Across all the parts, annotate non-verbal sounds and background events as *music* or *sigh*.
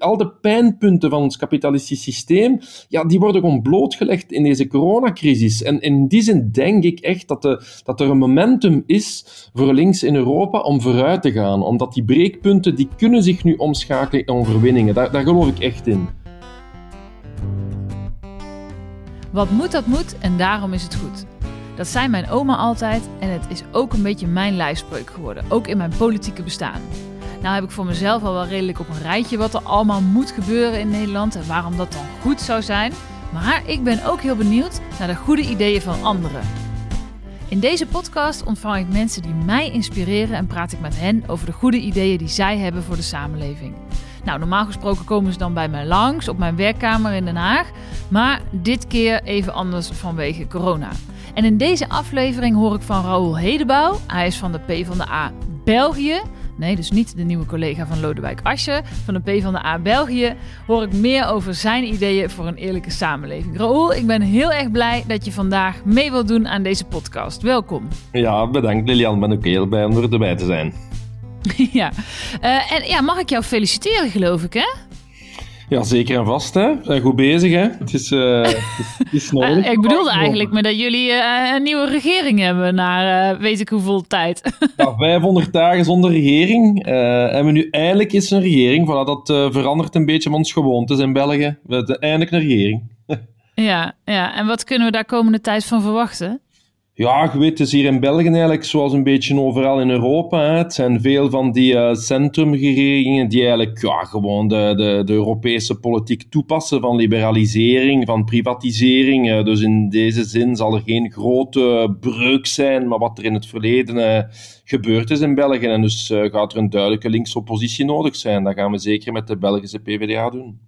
Al de pijnpunten van ons kapitalistisch systeem, ja, die worden gewoon blootgelegd in deze coronacrisis. En in die zin denk ik echt dat, de, dat er een momentum is voor links in Europa om vooruit te gaan. Omdat die breekpunten, die kunnen zich nu omschakelen in overwinningen. Daar, daar geloof ik echt in. Wat moet, dat moet en daarom is het goed. Dat zei mijn oma altijd en het is ook een beetje mijn lijfspreuk geworden, ook in mijn politieke bestaan. Nou heb ik voor mezelf al wel redelijk op een rijtje wat er allemaal moet gebeuren in Nederland en waarom dat dan goed zou zijn. Maar ik ben ook heel benieuwd naar de goede ideeën van anderen. In deze podcast ontvang ik mensen die mij inspireren en praat ik met hen over de goede ideeën die zij hebben voor de samenleving. Nou, normaal gesproken komen ze dan bij mij langs op mijn werkkamer in Den Haag, maar dit keer even anders vanwege corona. En in deze aflevering hoor ik van Raoul Hedebouw. Hij is van de PvdA België. Nee, dus niet de nieuwe collega van Lodewijk Asscher. Van de PvdA België hoor ik meer over zijn ideeën voor een eerlijke samenleving. Raoul, ik ben heel erg blij dat je vandaag mee wilt doen aan deze podcast. Welkom. Ja, bedankt Lilian. Ik ben ook heel blij om erbij te zijn. *laughs* ja. Uh, en ja, mag ik jou feliciteren, geloof ik, hè? Ja, zeker en vast. Hè. Goed bezig, hè. Het is, uh, *laughs* het is nodig. Uh, ik bedoelde eigenlijk maar dat jullie uh, een nieuwe regering hebben na weet ik hoeveel tijd. *laughs* ja, 500 dagen zonder regering. en we nu eindelijk is een regering. Voilà, dat verandert een beetje van ons gewoontes in België. We hebben eindelijk een regering. *laughs* ja, ja, en wat kunnen we daar komende tijd van verwachten? Ja, je het is hier in België eigenlijk zoals een beetje overal in Europa. Hè. Het zijn veel van die uh, centrumregeringen die eigenlijk ja, gewoon de, de, de, Europese politiek toepassen van liberalisering, van privatisering. Uh, dus in deze zin zal er geen grote breuk zijn, maar wat er in het verleden uh, gebeurd is in België. En dus gaat er een duidelijke linksoppositie nodig zijn. Dat gaan we zeker met de Belgische PvdA doen.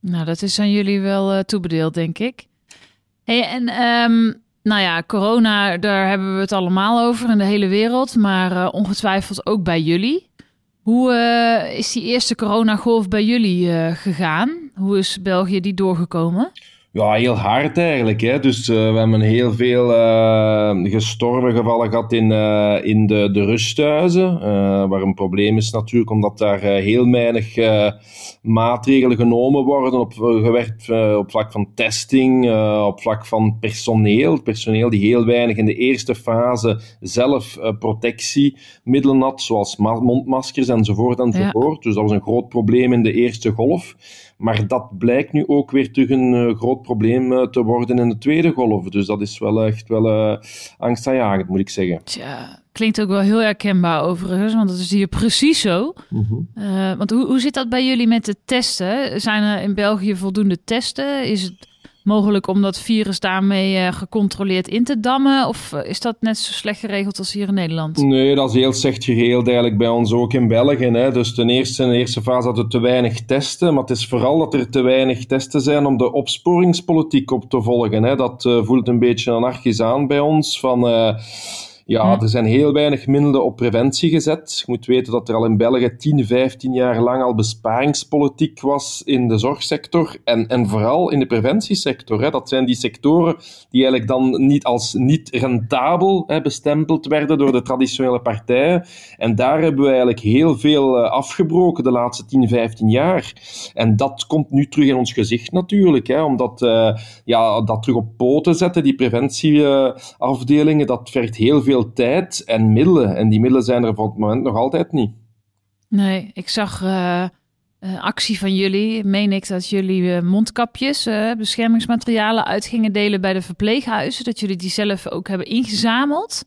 Nou, dat is aan jullie wel toebedeeld, denk ik. Hey, en... Um nou ja, corona, daar hebben we het allemaal over in de hele wereld, maar uh, ongetwijfeld ook bij jullie. Hoe uh, is die eerste coronagolf bij jullie uh, gegaan? Hoe is België die doorgekomen? Ja, heel hard eigenlijk. Hè. Dus uh, we hebben heel veel uh, gestorven gevallen gehad in, uh, in de, de rusthuizen. waar een probleem is natuurlijk omdat daar heel weinig maatregelen genomen worden op, gewerkt op vlak van testing, op vlak van personeel. Personeel die heel weinig in de eerste fase zelf protectiemiddelen had, zoals mondmaskers enzovoort enzovoort. Ja. Dus dat was een groot probleem in de eerste golf. Maar dat blijkt nu ook weer terug een uh, groot probleem uh, te worden in de tweede golf. Dus dat is wel echt wel uh, angstaanjagend, moet ik zeggen. Tja, klinkt ook wel heel herkenbaar overigens, want dat is hier precies zo. Mm -hmm. want hoe, hoe zit dat bij jullie met de testen? Zijn er in België voldoende testen? Is het mogelijk om dat virus daarmee uh, gecontroleerd in te dammen? Of uh, is dat net zo slecht geregeld als hier in Nederland? Nee, dat is heel slecht geregeld eigenlijk bij ons ook in België. Hè. Dus ten eerste, in de eerste fase hadden we te weinig testen, maar het is vooral dat er te weinig testen zijn om de opsporingspolitiek op te volgen. Hè. Dat uh, voelt een beetje anarchisch aan bij ons, van ja, er zijn heel weinig middelen op preventie gezet. Je moet weten dat er al in België 10, 15 jaar lang al besparingspolitiek was in de zorgsector en, en vooral in de preventiesector. Hè. Dat zijn die sectoren die eigenlijk dan niet als niet rentabel hè, bestempeld werden door de traditionele partijen. En daar hebben we eigenlijk heel veel uh, afgebroken de laatste 10, 15 jaar. En dat komt nu terug in ons gezicht natuurlijk, hè, omdat uh, ja, dat terug op poten zetten, die preventieafdelingen, dat vergt heel veel veel tijd en middelen. En die middelen zijn er voor het moment nog altijd niet. Nee, ik zag uh, actie van jullie. Meen ik dat jullie uh, mondkapjes, beschermingsmaterialen uit gingen delen bij de verpleeghuizen. Dat jullie die zelf ook hebben ingezameld.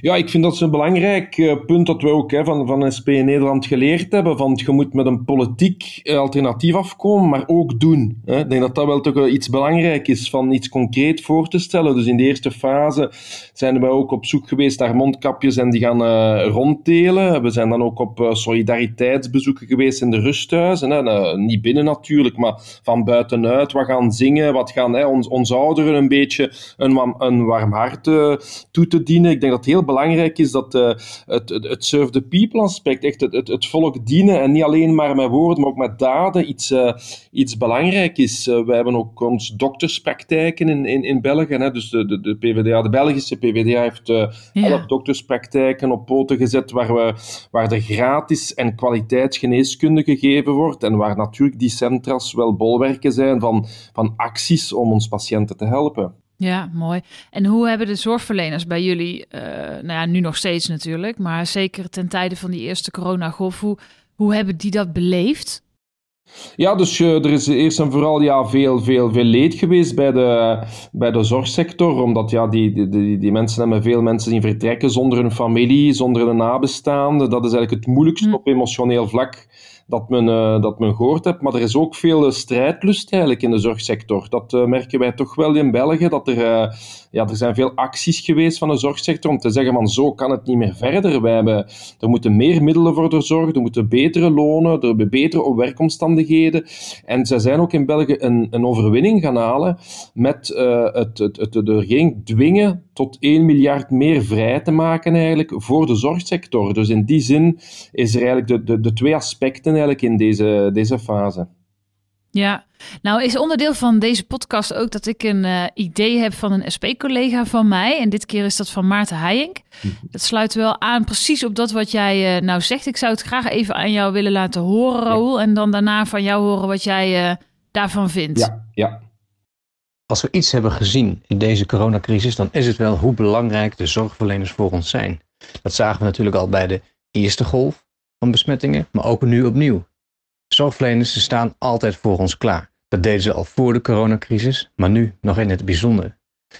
Ja, ik vind dat een belangrijk uh, punt dat we ook hè, van, van SP in Nederland geleerd hebben. Van je moet met een politiek uh, alternatief afkomen, maar ook doen. Hè. Ik denk dat dat wel toch iets belangrijk is, van iets concreet voor te stellen. Dus in de eerste fase zijn we ook op zoek geweest naar mondkapjes en die gaan uh, ronddelen. We zijn dan ook op solidariteitsbezoeken geweest in de rusthuizen. Hè. niet binnen natuurlijk, maar van buitenuit. Wat gaan zingen, wat gaan hè, ons, ons ouderen een beetje een, een warm hart toe te dienen. Ik denk dat het heel belangrijk is dat uh, het, het, het serve the people aspect, echt het, het, het, volk dienen en niet alleen maar met woorden, maar ook met daden iets, uh, iets belangrijk is. Uh, wij hebben ook ons dokterspraktijken in, in, in België. Hè? Dus de, de, de PvdA, de Belgische PvdA heeft uh, ja. elf dokterspraktijken op poten gezet waar, we, waar er gratis en kwaliteitsgeneeskunde gegeven wordt en waar natuurlijk die centra's wel bolwerken zijn van, van acties om ons patiënten te helpen. Ja, mooi. En hoe hebben de zorgverleners bij jullie, uh, nou ja, nu nog steeds natuurlijk, maar zeker ten tijde van die eerste coronagolf, hoe, hoe hebben die dat beleefd? Ja, dus uh, er is eerst en vooral ja, veel, veel, veel leed geweest bij de, bij de zorgsector, omdat ja, die, die, die, die mensen hebben veel mensen zien vertrekken zonder een familie, zonder een nabestaande. Dat is eigenlijk het moeilijkste hm. op emotioneel vlak dat men, uh, dat men gehoord hebt. Maar er is ook veel strijdlust eigenlijk in de zorgsector. Dat uh, merken wij toch wel in België, dat er, ja, er zijn veel acties geweest van de zorgsector om te zeggen van zo kan het niet meer verder. Wij hebben, er moeten meer middelen voor de zorg, er moeten betere lonen, er moeten betere werkomstandigheden. En zij zijn ook in België een, een overwinning gaan halen met het, het, het, het geen dwingen tot 1 miljard meer vrij te maken eigenlijk voor de zorgsector. Dus in die zin is er eigenlijk de, de, de twee aspecten eigenlijk in deze, deze fase. Ja, nou is onderdeel van deze podcast ook dat ik een uh, idee heb van een SP-collega van mij. En dit keer is dat van Maarten Heijink. Mhm. Dat sluit wel aan precies op dat wat jij uh, nou zegt. Ik zou het graag even aan jou willen laten horen, Raoul. En dan daarna van jou horen wat jij uh, daarvan vindt. Ja, ja. Als we iets hebben gezien in deze coronacrisis, dan is het wel hoe belangrijk de zorgverleners voor ons zijn. Dat zagen we natuurlijk al bij de eerste golf van besmettingen, maar ook nu opnieuw. Zorgverleners staan altijd voor ons klaar. Dat deden ze al voor de coronacrisis, maar nu nog in het bijzonder.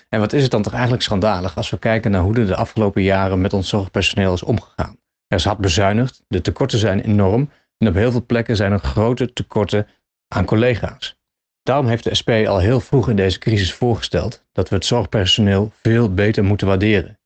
En wat is het dan toch eigenlijk schandalig als we kijken naar hoe de afgelopen jaren met ons zorgpersoneel is omgegaan? Er is hard bezuinigd, de tekorten zijn enorm en op heel veel plekken zijn er grote tekorten aan collega's. Daarom heeft de SP al heel vroeg in deze crisis voorgesteld dat we het zorgpersoneel veel beter moeten waarderen.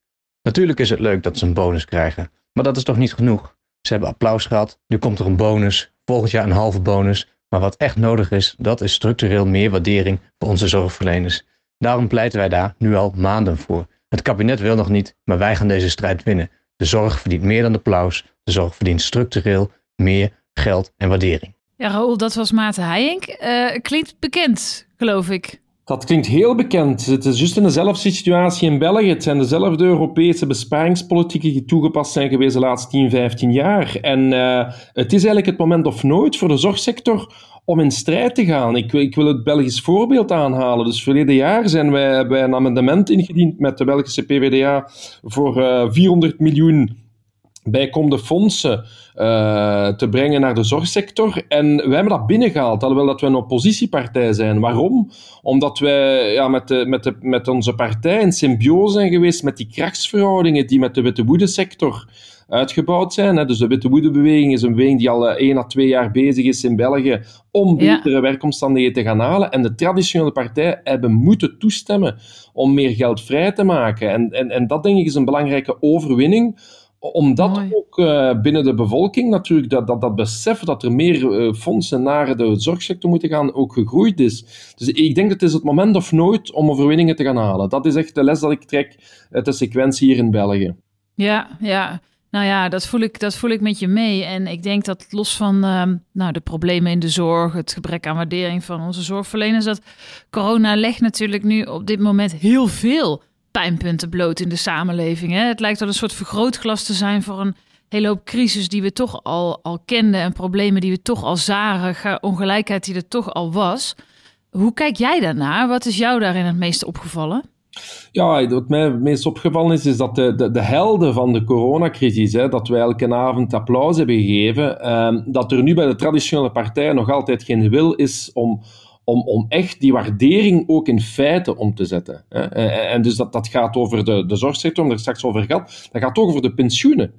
Natuurlijk is het leuk dat ze een bonus krijgen, maar dat is toch niet genoeg? Ze hebben applaus gehad, nu komt er een bonus, volgend jaar een halve bonus. Maar wat echt nodig is, dat is structureel meer waardering voor onze zorgverleners. Daarom pleiten wij daar nu al maanden voor. Het kabinet wil nog niet, maar wij gaan deze strijd winnen. De zorg verdient meer dan applaus. De zorg verdient structureel meer geld en waardering. Ja, Raoul, dat was Maarten Heijink. Uh, klinkt bekend, geloof ik. Dat klinkt heel bekend. Het is juist in dezelfde situatie in België. Het zijn dezelfde Europese besparingspolitieken die toegepast zijn geweest de laatste 10, 15 jaar. En uh, het is eigenlijk het moment of nooit voor de zorgsector om in strijd te gaan. Ik, ik wil het Belgisch voorbeeld aanhalen. Dus verleden jaar zijn wij, wij een amendement ingediend met de Belgische PvdA voor uh, eh, 400 miljoen bijkomende fondsen uh, te brengen naar de zorgsector. En wij hebben dat binnengehaald, alhoewel dat we een oppositiepartij zijn. Waarom? Omdat wij ja, met, de, met, de, met onze partij in symbiose zijn geweest met die krachtsverhoudingen die met de witte sector uitgebouwd zijn. Hè. Dus de witte beweging is een beweging die al uh, één à twee jaar bezig is in België om betere ja. werkomstandigheden te gaan halen. En de traditionele partijen hebben moeten toestemmen om meer geld vrij te maken. En, en, en dat denk ik is een belangrijke overwinning omdat Mooi. ook uh, binnen de bevolking natuurlijk dat, dat, dat besef dat er meer uh, fondsen naar de zorgsector moeten gaan ook gegroeid is. Dus ik denk dat het is het moment of nooit om overwinningen te gaan halen. Dat is echt de les dat ik trek uit de sequentie hier in België. Ja, ja. Nou ja, dat voel, ik, dat voel ik met je mee. En ik denk dat los van uh, nou, de problemen in de zorg, het gebrek aan waardering van onze zorgverleners, dat corona legt natuurlijk nu op dit moment heel veel pijnpunten bloot in de samenleving. Hè? Het lijkt wel een soort vergrootglas te zijn voor een hele hoop crisis die we toch al, al kenden en problemen die we toch al zagen, ongelijkheid die er toch al was. Hoe kijk jij daarnaar? Wat is jou daarin het meest opgevallen? Ja, wat mij het meest opgevallen is, is dat de, de, de helden van de coronacrisis, hè, dat wij elke avond applaus hebben gegeven, eh, dat er nu bij de traditionele partijen nog altijd geen wil is om, om, om echt die waardering ook in feiten om te zetten. En dus dat, dat gaat over de, de zorgsector, om er straks over gehad. Dat gaat ook over de pensioenen.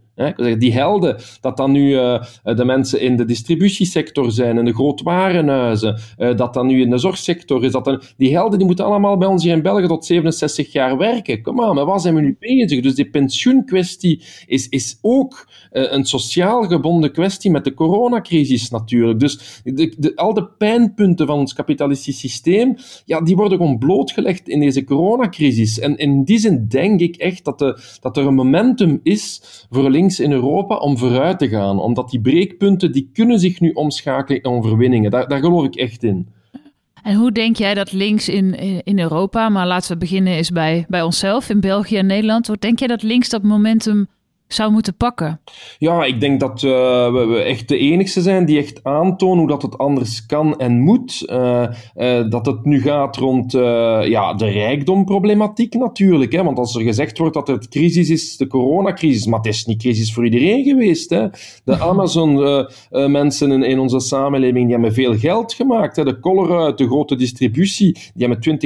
Die helden, dat dan nu uh, de mensen in de distributiesector zijn, in de grootwarenhuizen, uh, dat dan nu in de zorgsector is, dat die helden die moeten allemaal bij ons hier in België tot 67 jaar werken. Kom aan, maar waar zijn we nu bezig? Dus die pensioenkwestie is, is ook een sociaal gebonden kwestie met de coronacrisis natuurlijk. Dus de, de, al de pijnpunten van ons kapitalistisch systeem, ja, die worden gewoon blootgelegd in deze coronacrisis. En in die zin denk ik echt dat, de, dat er een momentum is voor links in Europa om vooruit te gaan. Omdat die breekpunten, die kunnen zich nu omschakelen in overwinningen. Daar, daar geloof ik echt in. En hoe denk jij dat links in, in Europa, maar laten we beginnen eens bij, bij onszelf, in België en Nederland, hoe denk jij dat links dat momentum zou moeten pakken? Ja, ik denk dat uh, we echt de enigste zijn die echt aantonen hoe dat het anders kan en moet. Uh, uh, dat het nu gaat rond ja, de rijkdomproblematiek natuurlijk. Hè? Want als er gezegd wordt dat het crisis is, de coronacrisis, maar het is niet crisis voor iedereen geweest. Hè? De *laughs* Amazon-mensen in, in, onze samenleving die hebben veel geld gemaakt. Hè? De Colruyt, de grote distributie, die hebben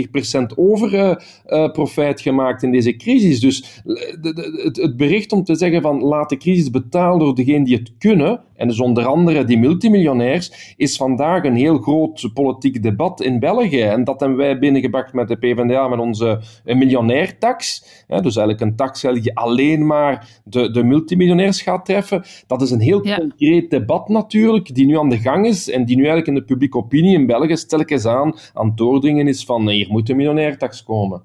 20% over profijt gemaakt in deze crisis. Dus de, de, het, het bericht om te zeggen van laat de crisis betalen door degenen die het kunnen, en dus onder andere die multimiljonairs, is vandaag een heel groot politiek debat in België. En dat hebben wij binnengebracht met de PvdA, met onze miljonairtax. dus eigenlijk een tax die alleen maar de, de multimiljonairs gaat treffen. Dat is een heel concreet debat natuurlijk, die nu aan de gang is en die nu eigenlijk in de publieke opinie in België stelkens aan aan het doordringen is van hier moet een miljonairtax komen.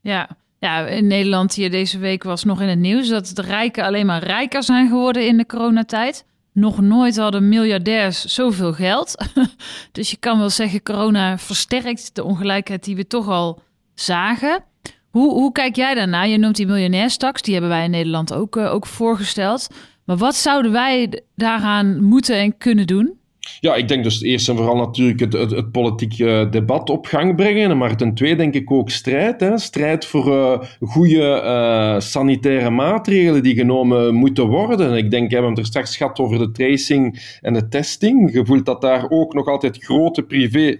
Ja, ja, in Nederland hier deze week was nog in het nieuws dat de rijken alleen maar rijker zijn geworden in de coronatijd. Nog nooit hadden miljardairs zoveel geld. *laughs* dus je kan wel zeggen, corona versterkt de ongelijkheid die we toch al zagen. Hoe, hoe kijk jij daarna? Je noemt die miljonairstaks, die hebben wij in Nederland ook, uh, ook voorgesteld. Maar wat zouden wij daaraan moeten en kunnen doen? Ja, ik denk dus eerst en vooral natuurlijk het, het, debat op gang brengen. Maar ten tweede denk ik ook strijd. Hè. Strijd voor uh, goede uh, sanitaire maatregelen die genomen moeten worden. Ik denk, we hebben het er straks gehad over de tracing en de testing. Je voelt dat daar ook nog altijd grote privé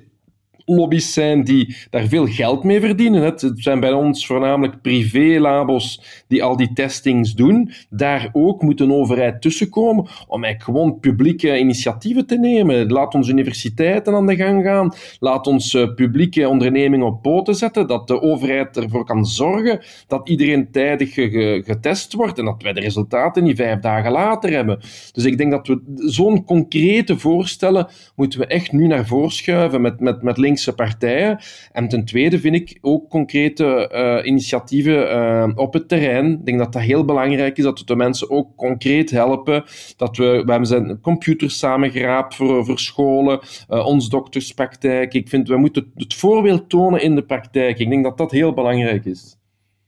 lobby's zijn die daar veel geld mee verdienen. Het zijn bij ons voornamelijk privé-labos die al die testings doen. Daar ook moet een overheid tussenkomen om eigenlijk gewoon publieke initiatieven te nemen. Laat onze universiteiten aan de gang gaan. Laat ons uh, publieke ondernemingen op poten zetten. Dat de overheid ervoor kan zorgen dat iedereen tijdig getest wordt en dat wij de resultaten niet vijf dagen later hebben. Dus ik denk dat we zo'n concrete voorstellen moeten we echt nu naar voren schuiven met, met, met partijen. En ten tweede vind ik ook concrete uh, initiatieven uh, op het terrein. Ik denk dat dat heel belangrijk is, dat we de mensen ook concreet helpen. Dat we, we hebben zijn computers samengeraapt voor, voor scholen, uh, ons dokterspraktijk. Ik vind, we moeten het voorbeeld tonen in de praktijk. Ik denk dat dat heel belangrijk is.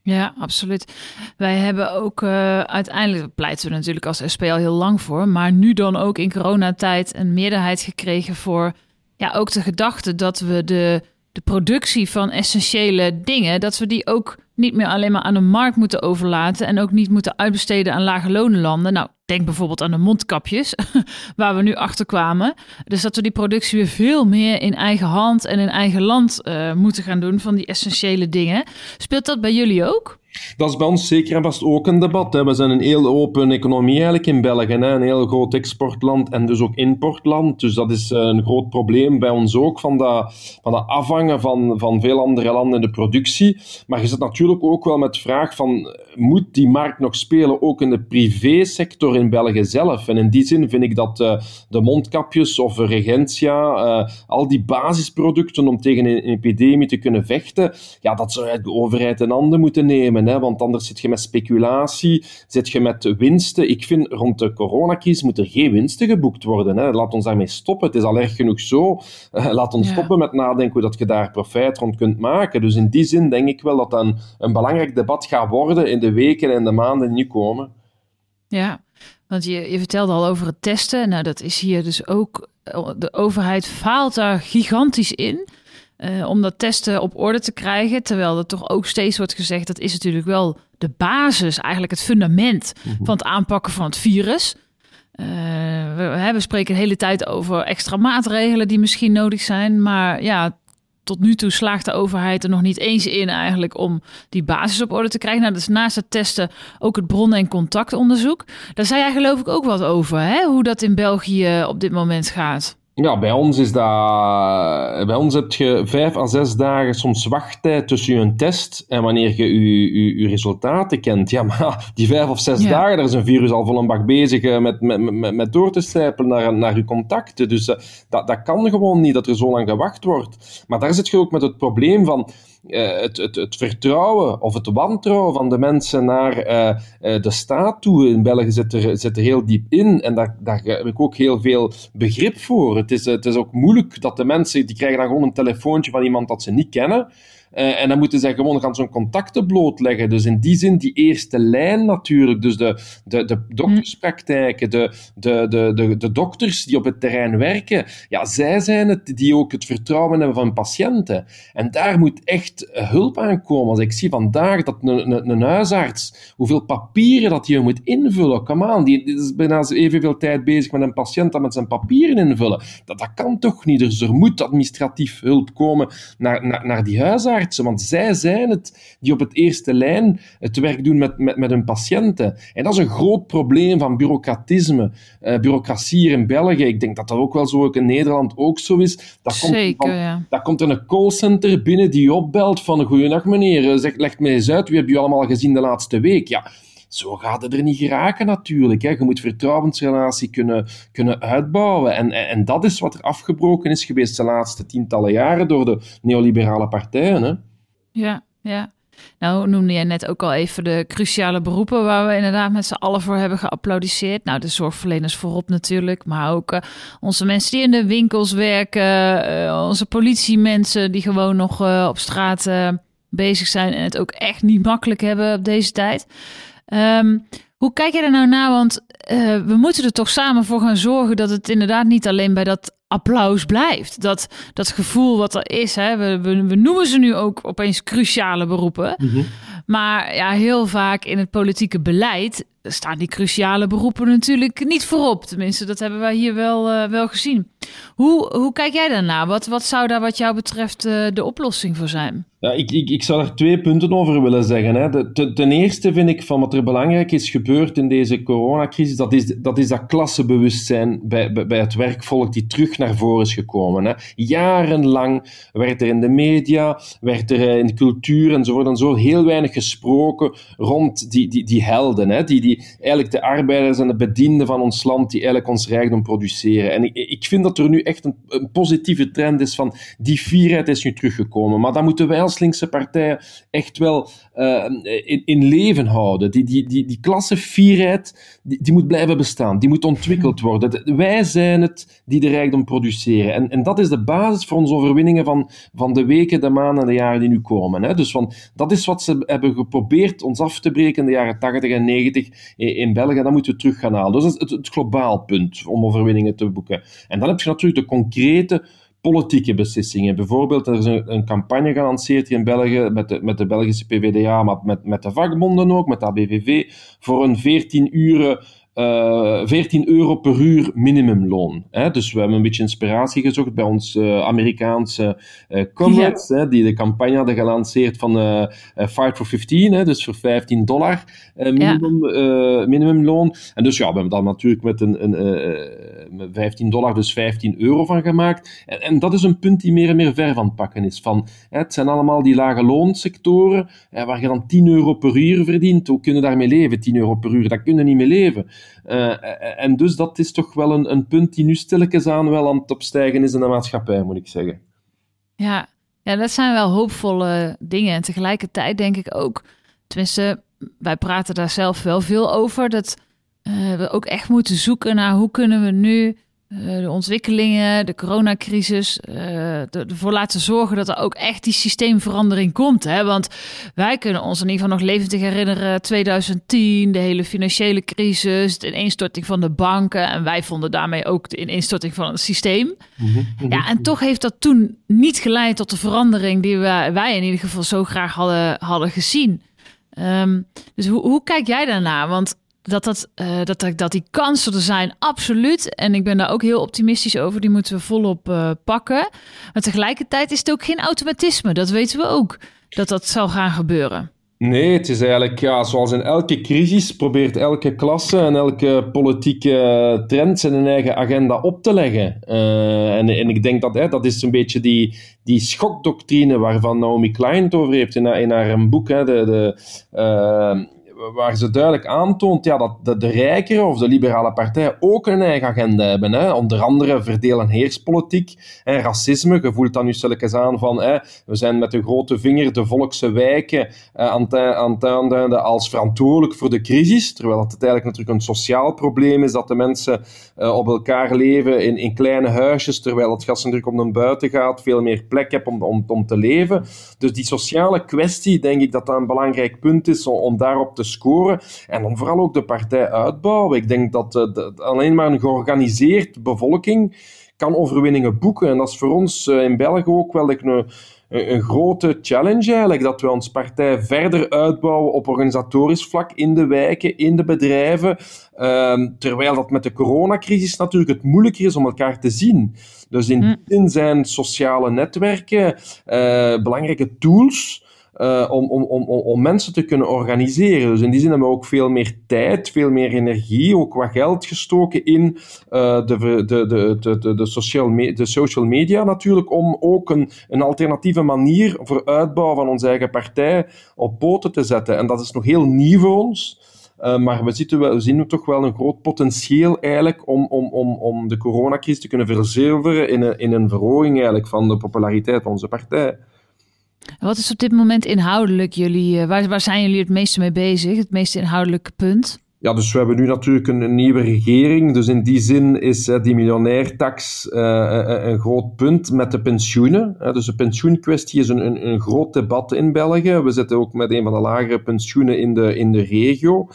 Ja, absoluut. Wij hebben ook uiteindelijk, pleiten we natuurlijk als SP al heel lang voor, maar nu dan ook in coronatijd een meerderheid gekregen voor ja, ook de gedachte dat we de, de productie van essentiële dingen, dat we die ook niet meer alleen maar aan de markt moeten overlaten en ook niet moeten uitbesteden aan lage lonenlanden. Nou, denk bijvoorbeeld aan de mondkapjes, *laughs* waar we nu achter kwamen. Dus dat we die productie weer veel meer in eigen hand en in eigen land uh, moeten gaan doen van die essentiële dingen. Speelt dat bij jullie ook? Dat is bij ons zeker en vast ook een debat. Hè. We zijn een heel open economie eigenlijk in België. Een heel groot exportland en dus ook importland. Dus dat is eh, een groot probleem bij ons ook, van dat, van afhangen van, van veel andere landen de productie. Maar je zit natuurlijk ook wel met de vraag van, moet die markt nog spelen ook in de privésector in België zelf? En in die zin vind ik dat uh, de mondkapjes of regentia, uh, al die basisproducten om tegen een epidemie te kunnen vechten, ja, dat zou de overheid in handen moeten nemen want anders zit je met speculatie, zit je met winsten. Ik vind rond de coronacrisis moet er geen winsten geboekt worden. Hè. Laat ons daarmee stoppen. Het is al erg genoeg zo. Uh, laat ons stoppen met nadenken hoe dat je daar profijt rond kunt maken. Dus in die zin denk ik wel dat dat een, een belangrijk debat gaat worden in de weken en de maanden die nu komen. Ja, want je, je vertelde al over het testen. Nou, dat is hier dus ook. De overheid faalt daar gigantisch in. Uh, om dat testen op orde te krijgen. Terwijl er toch ook steeds wordt gezegd, dat is natuurlijk wel de basis, eigenlijk het fundament mhm. van het aanpakken van het virus. Uh, we, we, spreken de hele tijd over extra maatregelen die misschien nodig zijn. Maar ja, tot nu toe slaagt de overheid er nog niet eens in eigenlijk om die basis op orde te krijgen. Nou, dus naast het testen ook het bron- en contactonderzoek. Daar zei jij geloof ik ook wat over, hè? hoe dat in België op dit moment gaat. Ja, bij ons is dat... Bij ons heb je vijf à zes dagen soms wachttijd tussen je test en wanneer je je, je, resultaten kent. Ja, maar *laughs* die vijf of zes dagen, daar is een virus al vol een bak bezig eh, met, met, met, met door te stijpelen naar, naar je contacten. Dus uh, dat, dat kan gewoon niet, dat er zo lang gewacht wordt. Maar daar zit je ook met het probleem van uh, het, het, het, vertrouwen of het wantrouwen van de mensen naar uh, uh, de staat toe in België zit er, zit er heel diep in. En daar, daar heb ik ook heel veel begrip voor. Het is, het is ook moeilijk dat de mensen, die krijgen dan gewoon een telefoontje van iemand dat ze niet kennen. Uh, en dan moeten zij gewoon gaan zo'n contacten blootleggen. Dus in die zin, die eerste lijn natuurlijk. Dus de, de, de dokterspraktijken, de, de, de, de, de dokters die op het terrein werken. Ja, zij zijn het die ook het vertrouwen hebben van patiënten. En daar moet echt hulp aan komen. Als ik zie vandaag dat een, een, huisarts, hoeveel papieren dat hij moet invullen. On, die, die is bijna evenveel tijd bezig met een patiënt dan met zijn papieren invullen. Dat, dat kan toch niet. Dus er moet administratief hulp komen naar, naar, naar die huisarts want zij zijn het die op het eerste lijn het werk doen met, met, met hun patiënten. En dat is een groot probleem van bureaucratisme, uh, bureaucratie hier in België. Ik denk dat dat ook wel zo ook in Nederland ook zo is. Dat Zeker, komt van, ja. Dat komt er een callcenter binnen die opbelt van goeiedag meneer, eh, zeg, legt mij eens uit, wie heb je allemaal gezien de laatste week? Ja, zo gaat het er niet geraken natuurlijk. Hè. Je moet vertrouwensrelatie kunnen, kunnen uitbouwen. En, en, dat is wat er afgebroken is geweest de laatste tientallen jaren door de neoliberale partijen. Hè. Ja, ja. Nou noemde jij net ook al even de cruciale beroepen waar we inderdaad met z'n allen voor hebben geapplaudisseerd. Nou, de zorgverleners voorop natuurlijk, maar ook uh, onze mensen die in de winkels werken, uh, onze politiemensen die gewoon nog uh, op straat bezig zijn en het ook echt niet makkelijk hebben op deze tijd. Um, hoe kijk jij er nou naar? Want uh, we moeten er toch samen voor gaan zorgen dat het inderdaad niet alleen bij dat applaus blijft. Dat, dat gevoel wat er is. Hè? We, we, we noemen ze nu ook opeens cruciale beroepen. Mm -hmm. Maar ja, heel vaak in het politieke beleid staan die cruciale beroepen natuurlijk niet voorop. Tenminste, dat hebben wij hier wel, uh, wel gezien. Hoe, hoe kijk jij daarna? Wat, wat zou daar wat jou betreft uh, de oplossing voor zijn? Ja, ik, ik, ik zou er twee punten over willen zeggen. Hè. De, te, ten eerste vind ik van wat er belangrijk is gebeurd in deze coronacrisis, dat is dat, is dat klassebewustzijn bij, bij, bij het werkvolk die terug naar voren is gekomen. Hè. Jarenlang werd er in de media, werd er in de cultuur en zo heel weinig gesproken rond die, die, die helden, hè, die, die eigenlijk de arbeiders en de bedienden van ons land, die eigenlijk ons rijkdom produceren. En ik, ik vind dat er nu echt een, positieve trend is van die fierheid is nu teruggekomen. Maar dan moeten wij als linkse partijen echt wel in, in, leven houden. Die, die, die, die klassefierheid, die, die moet blijven bestaan. Die moet ontwikkeld worden. Wij zijn het die de rijkdom produceren. En, en dat is de basis voor onze overwinningen van, van de weken, de maanden en de jaren die nu komen. Hè. Dus van, dat is wat ze hebben geprobeerd ons af te breken in de jaren 80 en 90 in, België. Dat moeten we terug gaan halen. Dus dat is het, het globaal punt om overwinningen te boeken. En dan heb je natuurlijk de concrete politieke beslissingen. Bijvoorbeeld, er is een, een, campagne gelanceerd hier in België met de, met de Belgische PvdA, maar met, met de vakbonden ook, met de ABVV, voor een 14 uren uh, eh, 14 euro per uur minimumloon. Hè? Dus we hebben een beetje inspiratie gezocht bij ons uh, Amerikaanse uh, comrades, ja. hè, die de campagne hadden gelanceerd van Fight for 15, hè, dus voor 15 dollar minimum, minimumloon. En dus ja, we hebben dan natuurlijk met een, een 15 dollar, dus 15 euro van gemaakt. En, en, dat is een punt die meer en meer ver van pakken is. Van, hè, het zijn allemaal die lage loonsectoren, waar je dan 10 euro per uur verdient. Hoe kunnen daarmee leven, 10 euro per uur? Dat kunnen niet meer leven. Uh, en dus dat is toch wel een, een punt die nu stilletjes aan wel aan het opstijgen is in de maatschappij, moet ik zeggen. Ja, ja dat zijn wel hoopvolle dingen. En tegelijkertijd denk ik ook, tenminste, wij praten daar zelf wel veel over, dat uh, we ook echt moeten zoeken naar hoe kunnen we nu uh, de ontwikkelingen, de coronacrisis, uh, ervoor laten zorgen dat er ook echt die systeemverandering komt. Hè? Want wij kunnen ons in ieder geval nog levendig herinneren 2010, de hele financiële crisis, de ineenstorting van de banken. En wij vonden daarmee ook de ineenstorting van het systeem. Mm -hmm. Ja, en toch heeft dat toen niet geleid tot de verandering die wij, wij in ieder geval zo graag hadden, hadden gezien. Um, dus hoe, hoe kijk jij daarna? Want dat, dat, uh, dat, dat die kansen er zijn, absoluut. En ik ben daar ook heel optimistisch over. Die moeten we volop uh, pakken. Maar tegelijkertijd is het ook geen automatisme. Dat weten we ook, dat dat zal gaan gebeuren. Nee, het is eigenlijk ja, zoals in elke crisis probeert elke klasse en elke politieke trend zijn eigen agenda op te leggen. Uh, en, en ik denk dat hè, dat is een beetje die, die schokdoctrine waarvan Naomi Klein het over heeft in haar, in haar boek. Hè, de, de, waar ze duidelijk aantoont ja, dat de, de rijkere of de liberale partijen ook een eigen agenda hebben. Hè. Onder andere verdelen heerspolitiek en racisme. Je voelt dan nu stelkens aan van hè, we zijn met de grote vinger de volkse wijken eh, aan, het aanduiden als verantwoordelijk voor de crisis. Terwijl het eigenlijk natuurlijk een sociaal probleem is dat de mensen uh, op elkaar leven in, in kleine huisjes, terwijl het gas natuurlijk om naar buiten gaat, veel meer plek hebt om, om, om te leven. Dus die sociale kwestie, denk ik dat dat een belangrijk punt is om, om daarop te scoren. En dan vooral ook de partij uitbouwen. Ik denk dat uh, alleen maar een georganiseerd bevolking kan overwinningen boeken. En dat is voor ons uh, in België ook wel een, een, een, grote challenge eigenlijk, dat we ons partij verder uitbouwen op organisatorisch vlak in de wijken, in de bedrijven, uh, terwijl dat met de coronacrisis natuurlijk het moeilijker is om elkaar te zien. Dus in die zin zijn sociale netwerken uh, belangrijke tools uh, om, om, om, om mensen te kunnen organiseren. Dus in die zin hebben we ook veel meer tijd, veel meer energie, ook wat geld gestoken in uh, de, de, de, de, de, de, social de social media natuurlijk, om ook een, een alternatieve manier voor uitbouw van onze eigen partij op poten te zetten. En dat is nog heel nieuw voor ons. Uh, maar we, zitten, we zien toch wel een groot potentieel eigenlijk om, om, om, om de coronacrisis te kunnen verzilveren in een, in een verhoging eigenlijk van de populariteit van onze partij. Wat is op dit moment inhoudelijk jullie, uh, waar, waar zijn jullie het meeste mee bezig? Het meest inhoudelijke punt? Ja, dus we hebben nu natuurlijk een, een nieuwe regering. Dus in die zin is uh, die miljonairtax uh, een groot punt met de pensioenen. dus de pensioenkwestie is een, een, een, groot debat in België. We zitten ook met een van de lagere pensioenen in de, in de regio.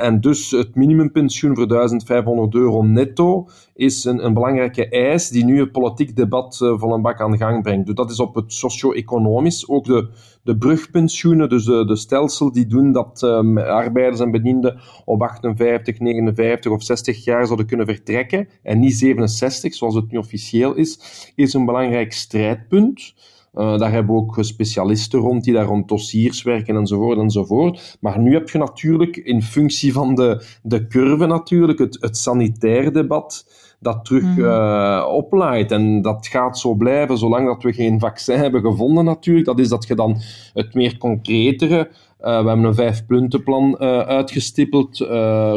en dus het minimumpensioen voor 1500 euro netto is een, een belangrijke eis die nu het politiek debat vol een bak aan de gang brengt. Dus dat is op het socio-economisch. Ook de, de brugpensioenen, dus de, stelsel die doen dat um, arbeiders en bedienden op 58, 59 of 60 jaar zouden kunnen vertrekken en niet 67, zoals het nu officieel is, is een belangrijk strijdpunt. Uh, daar hebben we ook specialisten rond die daar rond dossiers werken enzovoort enzovoort. Maar nu heb je natuurlijk in functie van de, de curve natuurlijk het, het sanitair debat dat terug mm. uh, oplaait. En dat gaat zo blijven zolang dat we geen vaccin hebben gevonden natuurlijk. Dat is dat je dan het meer concretere... Uh, we hebben een vijfpuntenplan uh, uitgestippeld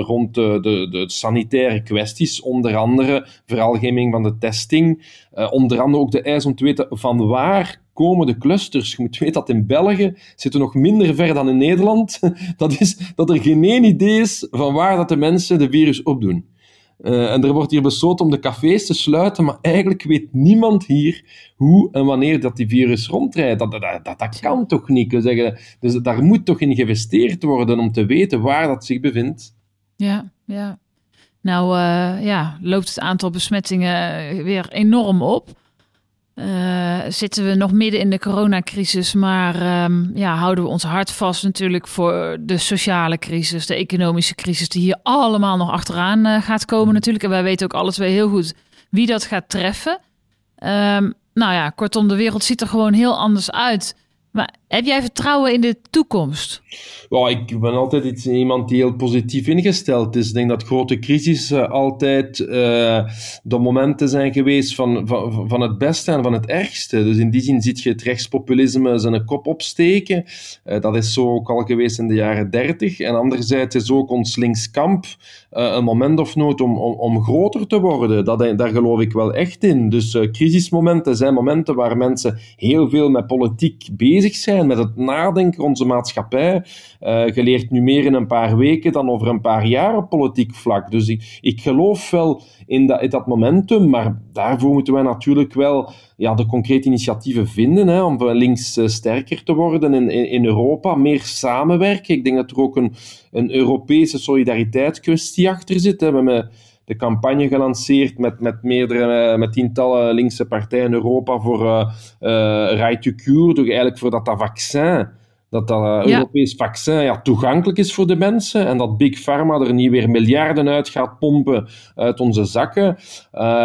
rond de, de, de, sanitaire kwesties, onder andere veralgeming van de testing, onder andere ook de eis om te weten van waar komen de clusters. Je moet weten dat in België zitten nog minder ver dan in Nederland. *laughs* Dat is dat er geen één idee is van waar dat de mensen de virus opdoen. Uh, en er wordt hier besloten om de cafés te sluiten, maar eigenlijk weet niemand hier hoe en wanneer dat die virus rondrijdt. Dat, dat, dat, kan toch niet? Zeggen. Dus daar moet toch in geïnvesteerd worden om te weten waar dat zich bevindt. Ja, ja. Nou uh, ja, loopt het aantal besmettingen weer enorm op. Uh, zitten we nog midden in de coronacrisis, maar um, ja, houden we ons hart vast natuurlijk voor de sociale crisis, de economische crisis, die hier allemaal nog achteraan uh, gaat komen natuurlijk. En wij weten ook alle twee heel goed wie dat gaat treffen. Um, nou ja, kortom, de wereld ziet er gewoon heel anders uit. Maar heb jij vertrouwen in de toekomst? Oh, ik ben altijd iets, iemand die heel positief ingesteld is. Ik denk dat grote crisissen altijd uh, de momenten zijn geweest van, van, van het beste en van het ergste. Dus in die zin ziet je het rechtspopulisme zijn kop opsteken. Uh, dat is zo ook al geweest in de jaren dertig. En anderzijds is ook ons linkskamp een moment of nood om, om, om groter te worden. Dat, daar geloof ik wel echt in. Dus crisismomenten zijn momenten waar mensen heel veel met politiek bezig zijn met het nadenken onze maatschappij. Uh, je leert nu meer in een paar weken dan over een paar jaar op politiek vlak. Dus ik, ik geloof wel in dat, in dat momentum, maar daarvoor moeten wij natuurlijk wel ja, de concrete initiatieven vinden hè, om links uh, sterker te worden in, in, Europa, meer samenwerken. Ik denk dat er ook een, een Europese solidariteitskwestie achter zit. Hè. Hebben de campagne gelanceerd met, met meerdere, eh, met tientallen linkse partijen in Europa voor uh, Right to Cure, dus eigenlijk voor dat dat vaccin dat dat Europees vaccin ja, toegankelijk is voor de mensen en dat Big Pharma er niet weer miljarden uit gaat pompen uit onze zakken.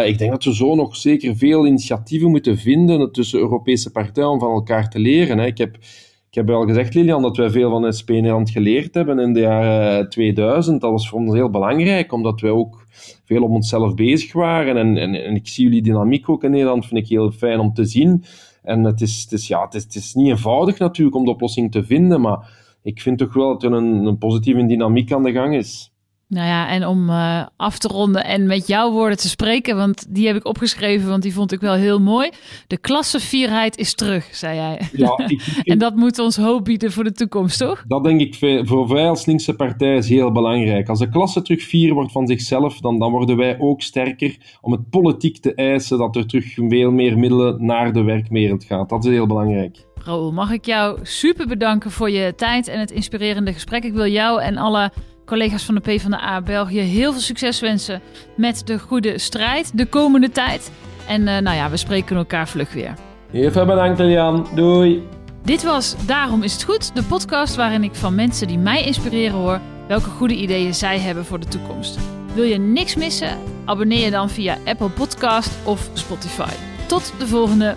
ik denk dat we zo nog zeker veel initiatieven moeten vinden tussen Europese partijen om van elkaar te leren. Hè. Ik heb heb al gezegd, Lilian, dat wij veel van SP Nederland geleerd hebben in de jaren 2000. Dat was voor ons heel belangrijk, omdat wij ook veel op onszelf bezig waren. En, en, en ik zie jullie dynamiek ook in Nederland, vind ik heel fijn om te zien. En het is, het is, ja, het is, niet eenvoudig natuurlijk om de oplossing te vinden, maar ik vind toch wel dat er een, een positieve dynamiek aan de gang is. Nou ja, en om uh, af te ronden en met jouw woorden te spreken, want die heb ik opgeschreven, want die vond ik wel heel mooi. De klassevierheid is terug, zei jij. Ja, *laughs* ik, en dat moet ons hoop bieden voor de toekomst, toch? Dat denk ik voor wij als linkse partij is heel belangrijk. Als de klasse terug vier wordt van zichzelf, dan, dan worden wij ook sterker om het politiek te eisen dat er terug veel meer middelen naar de werkwereld gaat. Dat is heel belangrijk. Raoul, mag ik jou super bedanken voor je tijd en het inspirerende gesprek. Ik wil jou en alle collega's van de PvdA België heel veel succes wensen met de goede strijd de komende tijd. En uh, nou ja, we spreken elkaar vlug weer. Heel veel bedankt, Jan. Doei. Dit was Daarom is het goed, de podcast waarin ik van mensen die mij inspireren hoor welke goede ideeën zij hebben voor de toekomst. Wil je niks missen? Abonneer je dan via Apple Podcast of Spotify. Tot de volgende